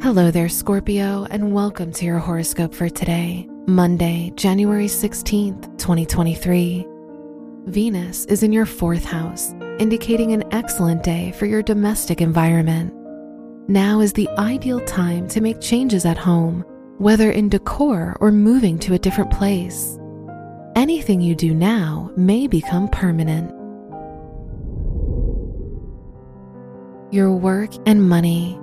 Hello there, Scorpio, and welcome to your horoscope for today, Monday, January 16th, 2023. Venus is in your fourth house, indicating an excellent day for your domestic environment. Now is the ideal time to make changes at home, whether in decor or moving to a different place. Anything you do now may become permanent. Your work and money.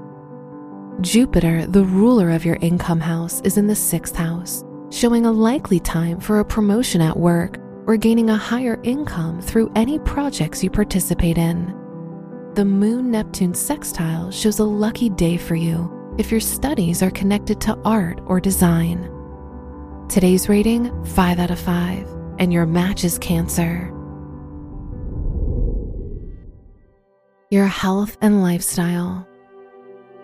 Jupiter, the ruler of your income house, is in the sixth house, showing a likely time for a promotion at work or gaining a higher income through any projects you participate in. The Moon Neptune sextile shows a lucky day for you if your studies are connected to art or design. Today's rating 5 out of 5, and your match is Cancer. Your health and lifestyle.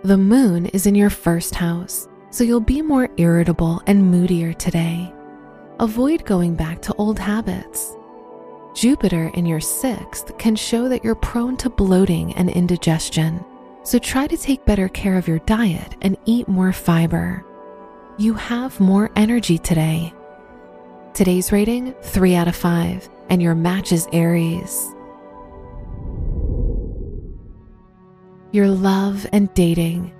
The moon is in your first house, so you'll be more irritable and moodier today. Avoid going back to old habits. Jupiter in your sixth can show that you're prone to bloating and indigestion, so try to take better care of your diet and eat more fiber. You have more energy today. Today's rating 3 out of 5, and your match is Aries. Your love and dating.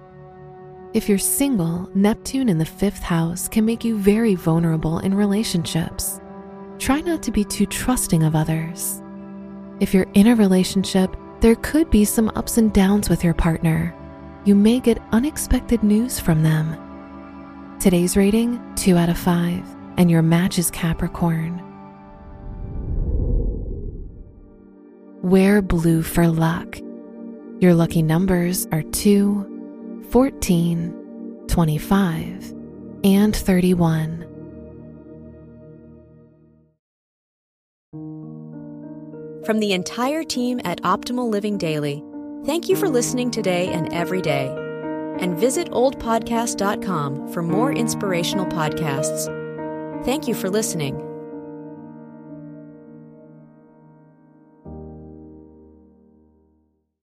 If you're single, Neptune in the fifth house can make you very vulnerable in relationships. Try not to be too trusting of others. If you're in a relationship, there could be some ups and downs with your partner. You may get unexpected news from them. Today's rating 2 out of 5, and your match is Capricorn. Wear blue for luck. Your lucky numbers are 2, 14, 25, and 31. From the entire team at Optimal Living Daily, thank you for listening today and every day. And visit oldpodcast.com for more inspirational podcasts. Thank you for listening.